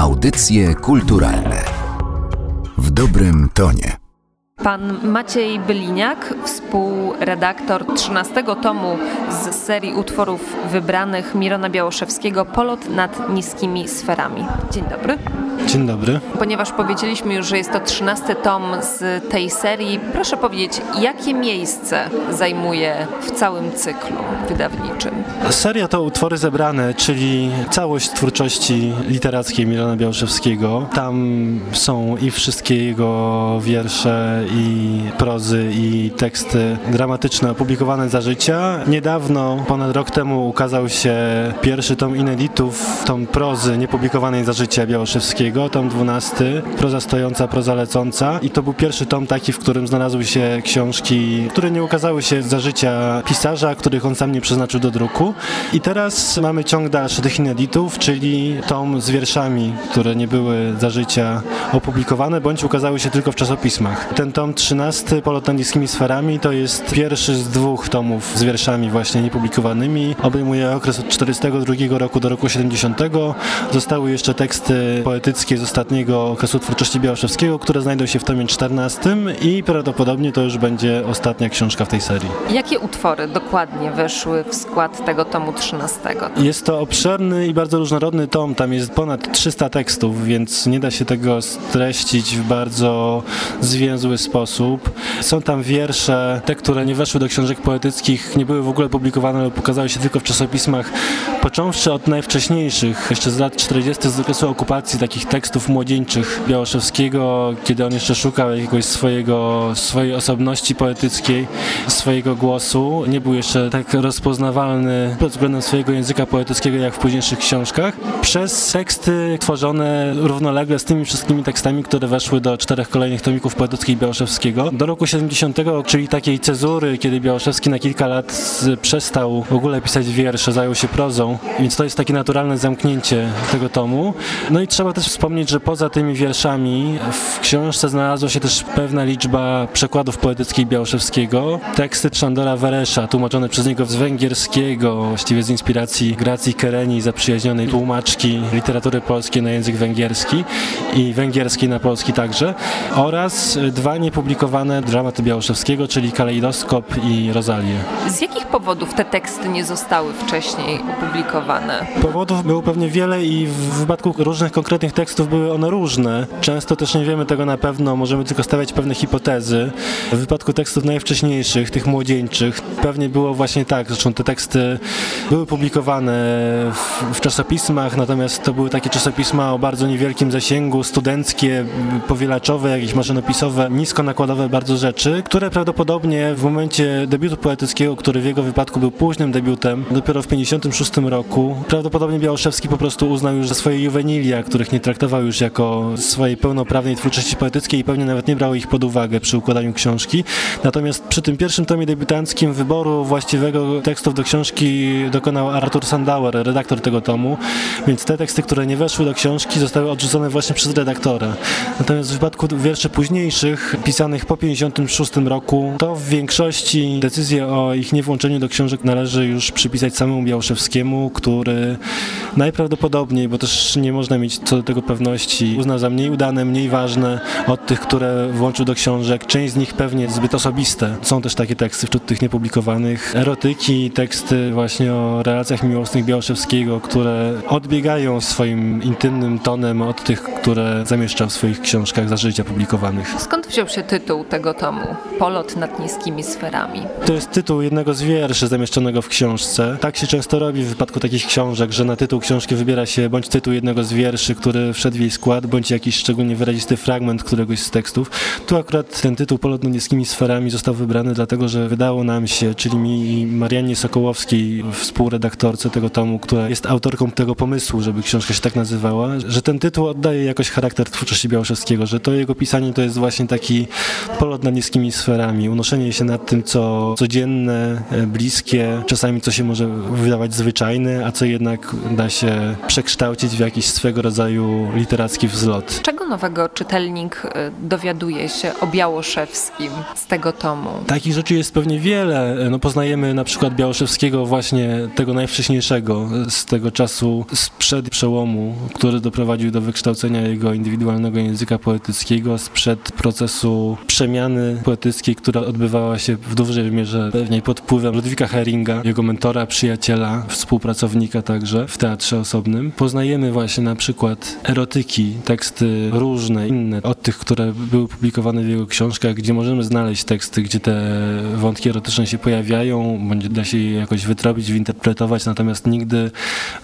Audycje kulturalne w dobrym tonie. Pan Maciej Byliniak, współredaktor 13 tomu z serii utworów wybranych Mirona Białoszewskiego Polot nad niskimi sferami. Dzień dobry. Dzień dobry. Ponieważ powiedzieliśmy już, że jest to 13 tom z tej serii, proszę powiedzieć, jakie miejsce zajmuje w całym cyklu wydawniczym? Seria to utwory zebrane, czyli całość twórczości literackiej Milana Białoszewskiego. Tam są i wszystkie jego wiersze, i prozy, i teksty dramatyczne opublikowane za życia. Niedawno, ponad rok temu, ukazał się pierwszy tom ineditów, tom prozy niepublikowanej za życia Białoszewskiego, tom 12, proza stojąca, proza lecąca. I to był pierwszy tom taki, w którym znalazły się książki, które nie ukazały się za życia pisarza, których on sam nie przeznaczył do druku. I teraz mamy ciąg dalszy tych ineditów, czyli tom z wierszami, które nie były za życia opublikowane, bądź ukazały się tylko w czasopismach. Ten tom 13, Polot nad niskimi sferami, to jest pierwszy z dwóch tomów z wierszami właśnie niepublikowanymi. Obejmuje okres od 42 roku do roku 70. Zostały jeszcze teksty poetyckie z ostatniego okresu twórczości Białoszewskiego, które znajdą się w tomie 14 i prawdopodobnie to już będzie ostatnia książka w tej serii. Jakie utwory dokładnie weszły w skład tego tomu 13? Jest to obszerny i bardzo różnorodny tom, tam jest ponad 300 tekstów, więc nie da się tego streścić w bardzo zwięzły sposób. Są tam wiersze, te, które nie weszły do książek poetyckich, nie były w ogóle publikowane lub pokazały się tylko w czasopismach, począwszy od najwcześniejszych, jeszcze z lat 40. z okresu okupacji, takich tekstów młodzieńczych Białoszewskiego, kiedy on jeszcze szukał jakiegoś swojego, swojej osobności poetyckiej, swojego głosu. Nie był jeszcze tak rozpoznawalny pod względem swojego języka poetyckiego, jak w późniejszych książkach. Przez teksty tworzone równolegle z tymi wszystkimi tekstami, które weszły do czterech kolejnych tomików poetyckich Białoszewskiego. Do roku 70, czyli takiej cezury, kiedy Białoszewski na kilka lat przestał w ogóle pisać wiersze, zajął się prozą, więc to jest takie naturalne zamknięcie tego tomu. No i trzeba też wspomnieć, że poza tymi wierszami w książce znalazła się też pewna liczba przekładów poetyckich Białoszewskiego. Teksty Szandora Weresza, tłumaczone przez niego z węgierskiego, właściwie z inspiracji Gracji Kereni, zaprzyjaźnionej tłumaczki literatury polskiej na język węgierski i węgierskiej na polski także, oraz dwa niepublikowane dramaty Białoszewskiego, czyli Kalejdoskop i Rozalię. Z jakich powodów te teksty nie zostały wcześniej opublikowane? Powodów było pewnie wiele i w wypadku różnych konkretnych tekstów były one różne. Często też nie wiemy tego na pewno, możemy tylko stawiać pewne hipotezy. W wypadku tekstów najwcześniejszych, tych młodzieńczych, pewnie było właśnie tak, zresztą te teksty były publikowane w, w czasopismach, natomiast to były takie czasopisma o bardzo niewielkim zasięgu, studenckie, powielaczowe, jakieś maszynopisowe, nisko nakładowe bardzo rzeczy, które prawdopodobnie w momencie debiutu poetyckiego, który w jego wypadku był późnym debiutem, dopiero w 56 roku, prawdopodobnie Białoszewski po prostu uznał już za swoje juwenilia, których nie traktował już jako swojej pełnoprawnej twórczości poetyckiej i pewnie nawet nie brał ich pod uwagę przy układaniu książki. Natomiast przy tym pierwszym tomie debiutanckim wyboru właściwego tekstów do książki dokonał Arthur Sandauer, redaktor tego tomu, więc te teksty, które nie weszły do książki zostały odrzucone właśnie przez redaktora. Natomiast w wypadku wierszy późniejszych, pisanych po 56 roku, to w większości decyzję o ich niewłączeniu do książek należy już przypisać samemu Białoszewskiemu, który najprawdopodobniej, bo też nie można mieć co do tego pewności, uznał za mniej udane, mniej ważne od tych, które włączył do książek. Część z nich pewnie zbyt osobiste. Są też takie teksty wśród tych niepublikowanych. Erotyki, teksty właśnie o relacjach miłosnych Białoszewskiego, które odbiegają swoim intymnym tonem od tych, które zamieszczał w swoich książkach za życia publikowanych. Skąd wziął się tytuł tego tomu? Polot nad niskimi sferami. To jest tytuł jednego z wierszy zamieszczonego w książce. Tak się często robi w wypadku takich książek, że na tytuł książki wybiera się bądź tytuł jednego z wierszy, który wszedł w jej skład, bądź jakiś szczególnie wyrazisty fragment któregoś z tekstów. Tu akurat ten tytuł Polot nad niskimi sferami został wybrany dlatego, że wydało nam się, czyli mi i Mariannie Sokołowskiej, współredaktorce tego tomu, która jest autorką tego pomysłu, żeby książka się tak nazywała, że ten tytuł oddaje jakoś charakter twórczości Białoszewskiego, że to jego pisanie to jest właśnie tak taki polot nad niskimi sferami, unoszenie się nad tym, co codzienne, e, bliskie, czasami co się może wydawać zwyczajne, a co jednak da się przekształcić w jakiś swego rodzaju literacki wzlot. Czego nowego czytelnik e, dowiaduje się o Białoszewskim z tego tomu? Takich rzeczy jest pewnie wiele. No, poznajemy na przykład Białoszewskiego właśnie tego najwcześniejszego, z tego czasu sprzed przełomu, który doprowadził do wykształcenia jego indywidualnego języka poetyckiego, sprzed procesu przemiany poetyckiej, która odbywała się w dużej mierze pewnie pod wpływem Ludwika Heringa, jego mentora, przyjaciela, współpracownika także w teatrze osobnym. Poznajemy właśnie na przykład erotyki, teksty różne, inne od tych, które były publikowane w jego książkach, gdzie możemy znaleźć teksty, gdzie te wątki erotyczne się pojawiają, bądź da się je jakoś wytropić, winterpretować, natomiast nigdy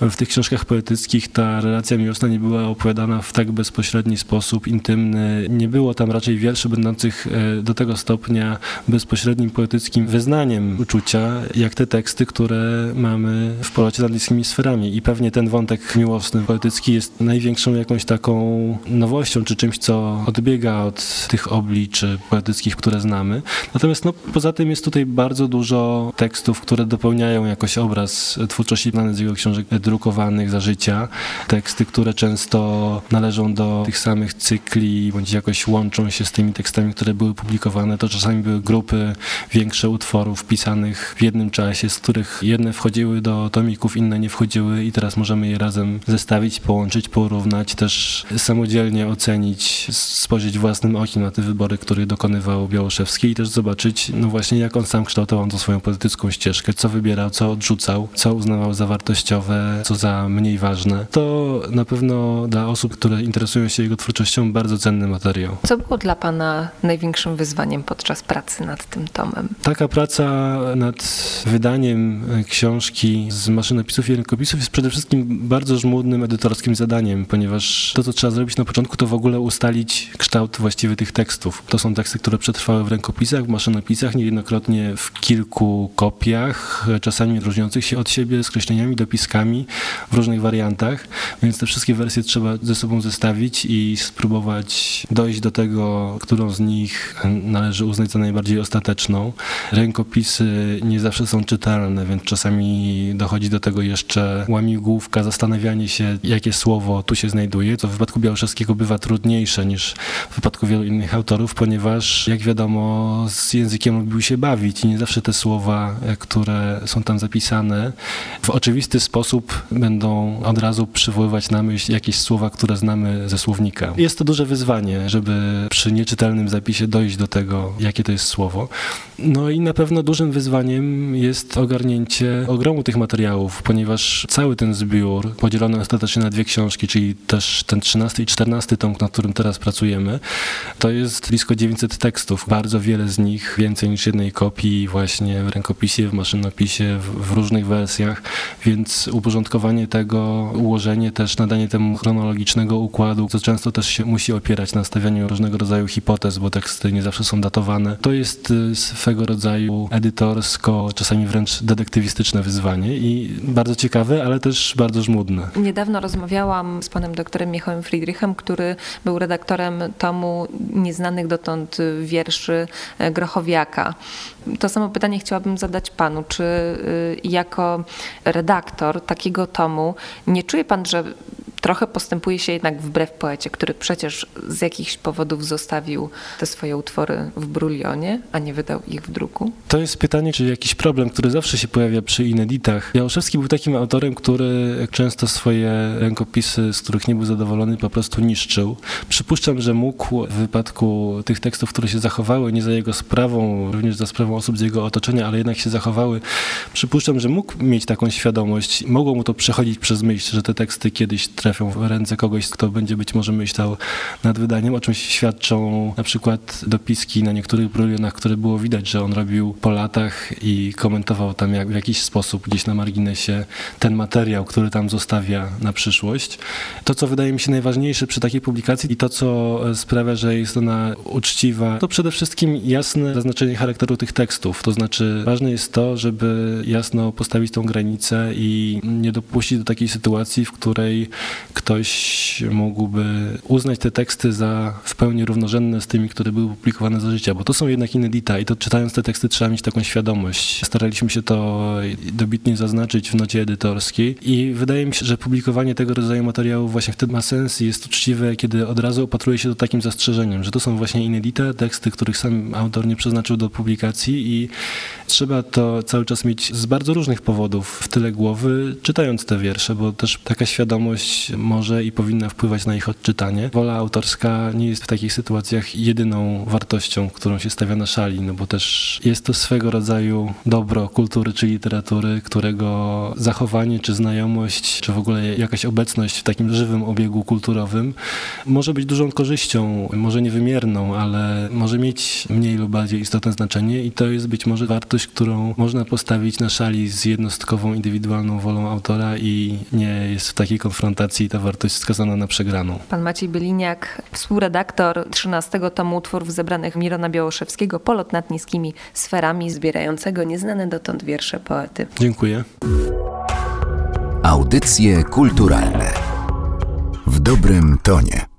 w tych książkach poetyckich ta relacja miłosna nie była opowiadana w tak bezpośredni sposób, intymny. Nie było tam raczej wierszy będących e, do tego stopnia bezpośrednim poetyckim wyznaniem uczucia, jak te teksty, które mamy w polocie nad niskimi sferami. I pewnie ten wątek miłosny, poetycki jest największą jakąś taką nowością, czy czymś, co odbiega od tych obliczy poetyckich, które znamy. Natomiast no, poza tym jest tutaj bardzo dużo tekstów, które dopełniają jakoś obraz twórczości znany z jego książek drukowanych za życia. Teksty, które często należą do tych samych cykli, bądź jakoś łączą się z tymi tekstami, które były publikowane. To czasami były grupy większe utworów pisanych w jednym czasie, z których jedne wchodziły do tomików, inne nie wchodziły i teraz możemy je razem zestawić, połączyć, porównać, też samodzielnie ocenić, spojrzeć własnym okiem na te wybory, które dokonywał Białoszewski i też zobaczyć, no właśnie jak on sam kształtował tą swoją poetycką ścieżkę, co wybierał, co odrzucał, co uznawał za wartościowe, co za mniej ważne. To na pewno dla osób, które interesują się jego twórczością bardzo cenny materiał. Co było dla Pana największym wyzwaniem podczas pracy nad tym tomem? Taka praca nad wydaniem książki z maszynopisów i rękopisów jest przede wszystkim bardzo żmudnym edytorskim zadaniem, ponieważ to, co trzeba zrobić na początku, to w ogóle ustalić kształt właściwy tych tekstów. To są teksty, które przetrwały w rękopisach, w maszynopisach, niejednokrotnie w kilku kopiach, czasami różniących się od siebie skreśleniami, dopiskami w różnych wariantach, więc te wszystkie wersje trzeba ze sobą zestawić i spróbować dojść do tego, którą z nich należy uznać za najbardziej ostateczną. Rękopisy nie zawsze są czytelne, więc czasami dochodzi do tego jeszcze łamigłówka, zastanawianie się, jakie słowo tu się znajduje, co w wypadku Białoszewskiego bywa trudniejsze niż w wypadku wielu innych autorów, ponieważ jak wiadomo z językiem lubił się bawić i nie zawsze te słowa, które są tam zapisane w oczywisty sposób będą od razu przywoływać na myśl jakieś słowa, które znamy ze słownika. Jest to duże wyzwanie, żeby przy nieczytelnym zapisie dojść do tego, jakie to jest słowo. No i na pewno dużym wyzwaniem jest ogarnięcie ogromu tych materiałów, ponieważ cały ten zbiór podzielony ostatecznie na dwie książki, czyli też ten 13 i 14 tom, nad którym teraz pracujemy, to jest blisko 900 tekstów. Bardzo wiele z nich, więcej niż jednej kopii właśnie w rękopisie, w maszynopisie, w, w różnych wersjach, więc uporządkowanie tego, ułożenie też, nadanie temu chronologicznego układu, co często też się musi opierać na stawianiu różnego rodzaju hipotez, bo teksty nie zawsze są datowane. To jest y, swego rodzaju edytorsko, czasami wręcz detektywistyczne wyzwanie i bardzo ciekawe, ale też bardzo żmudne. Niedawno rozmawiałam z panem doktorem Michałem Friedrichem, który był redaktorem tomu nieznanych dotąd wierszy e, Grochowiaka. To samo pytanie chciałabym zadać panu. Czy y, jako redaktor takiego tomu nie czuje pan, że trochę postępuje się jednak wbrew poecie, który przecież z jakichś powodów zostawił te swoje utwory w brulionie, a nie wydał ich w druku? To jest pytanie, czy jakiś problem, który zawsze się pojawia przy ineditach. Jałoszewski był takim autorem, który często swoje rękopisy, z których nie był zadowolony, po prostu niszczył. Przypuszczam, że mógł w wypadku tych tekstów, które się zachowały, nie za jego sprawą, również za sprawą osób z jego otoczenia, ale jednak się zachowały, przypuszczam, że mógł mieć taką świadomość. Mogło mu to przechodzić przez myśl, że te teksty kiedyś trafią w ręce kogoś, kto będzie być może myślał nad wydaniem, o czymś świadczą na przykład dopiski na niektórych brulionach, które było widać, że on robił po latach i komentował tam jak, w jakiś sposób gdzieś na marginesie ten materiał, który tam zostawia na przyszłość. To, co wydaje mi się najważniejsze przy takiej publikacji i to, co sprawia, że jest ona uczciwa, to przede wszystkim jasne zaznaczenie charakteru tych tekstów. To znaczy ważne jest to, żeby jasno postawić tą granicę i nie dopuścić do takiej sytuacji, w której ktoś mógłby uznać te teksty za w pełni równorzędne z tymi, które były publikowane za życia, bo to są jednak inedita i to czytając te teksty trzeba mieć taką świadomość. Staraliśmy się to dobitnie zaznaczyć w nocie edytorskiej i wydaje mi się, że publikowanie tego rodzaju materiałów właśnie wtedy ma sens i jest uczciwe, kiedy od razu opatruje się to takim zastrzeżeniem, że to są właśnie inedite, teksty, których sam autor nie przeznaczył do publikacji i trzeba to cały czas mieć z bardzo różnych powodów w tyle głowy, czytając te wiersze, bo też taka świadomość może i powinna wpływać na ich odczytanie. Wola autorska nie jest w takich sytuacjach jedyną wartością, którą się stawia na szali, no bo też jest to swego rodzaju dobro kultury czy literatury, którego zachowanie czy znajomość, czy w ogóle jakaś obecność w takim żywym obiegu kulturowym może być dużą korzyścią, może niewymierną, ale może mieć mniej lub bardziej istotne znaczenie i to jest być może wartość, którą można postawić na szali z jednostkową, indywidualną wolą autora i nie jest w takiej konfrontacji ta wartość skazana na przegraną. Pan Maciej Byliniak, współredaktor 13 tomu utworów zebranych Mirona Białoszewskiego, Polot nad niskimi sferami, zbierającego nieznane dotąd wiersze poety. Dziękuję. Audycje kulturalne w dobrym tonie.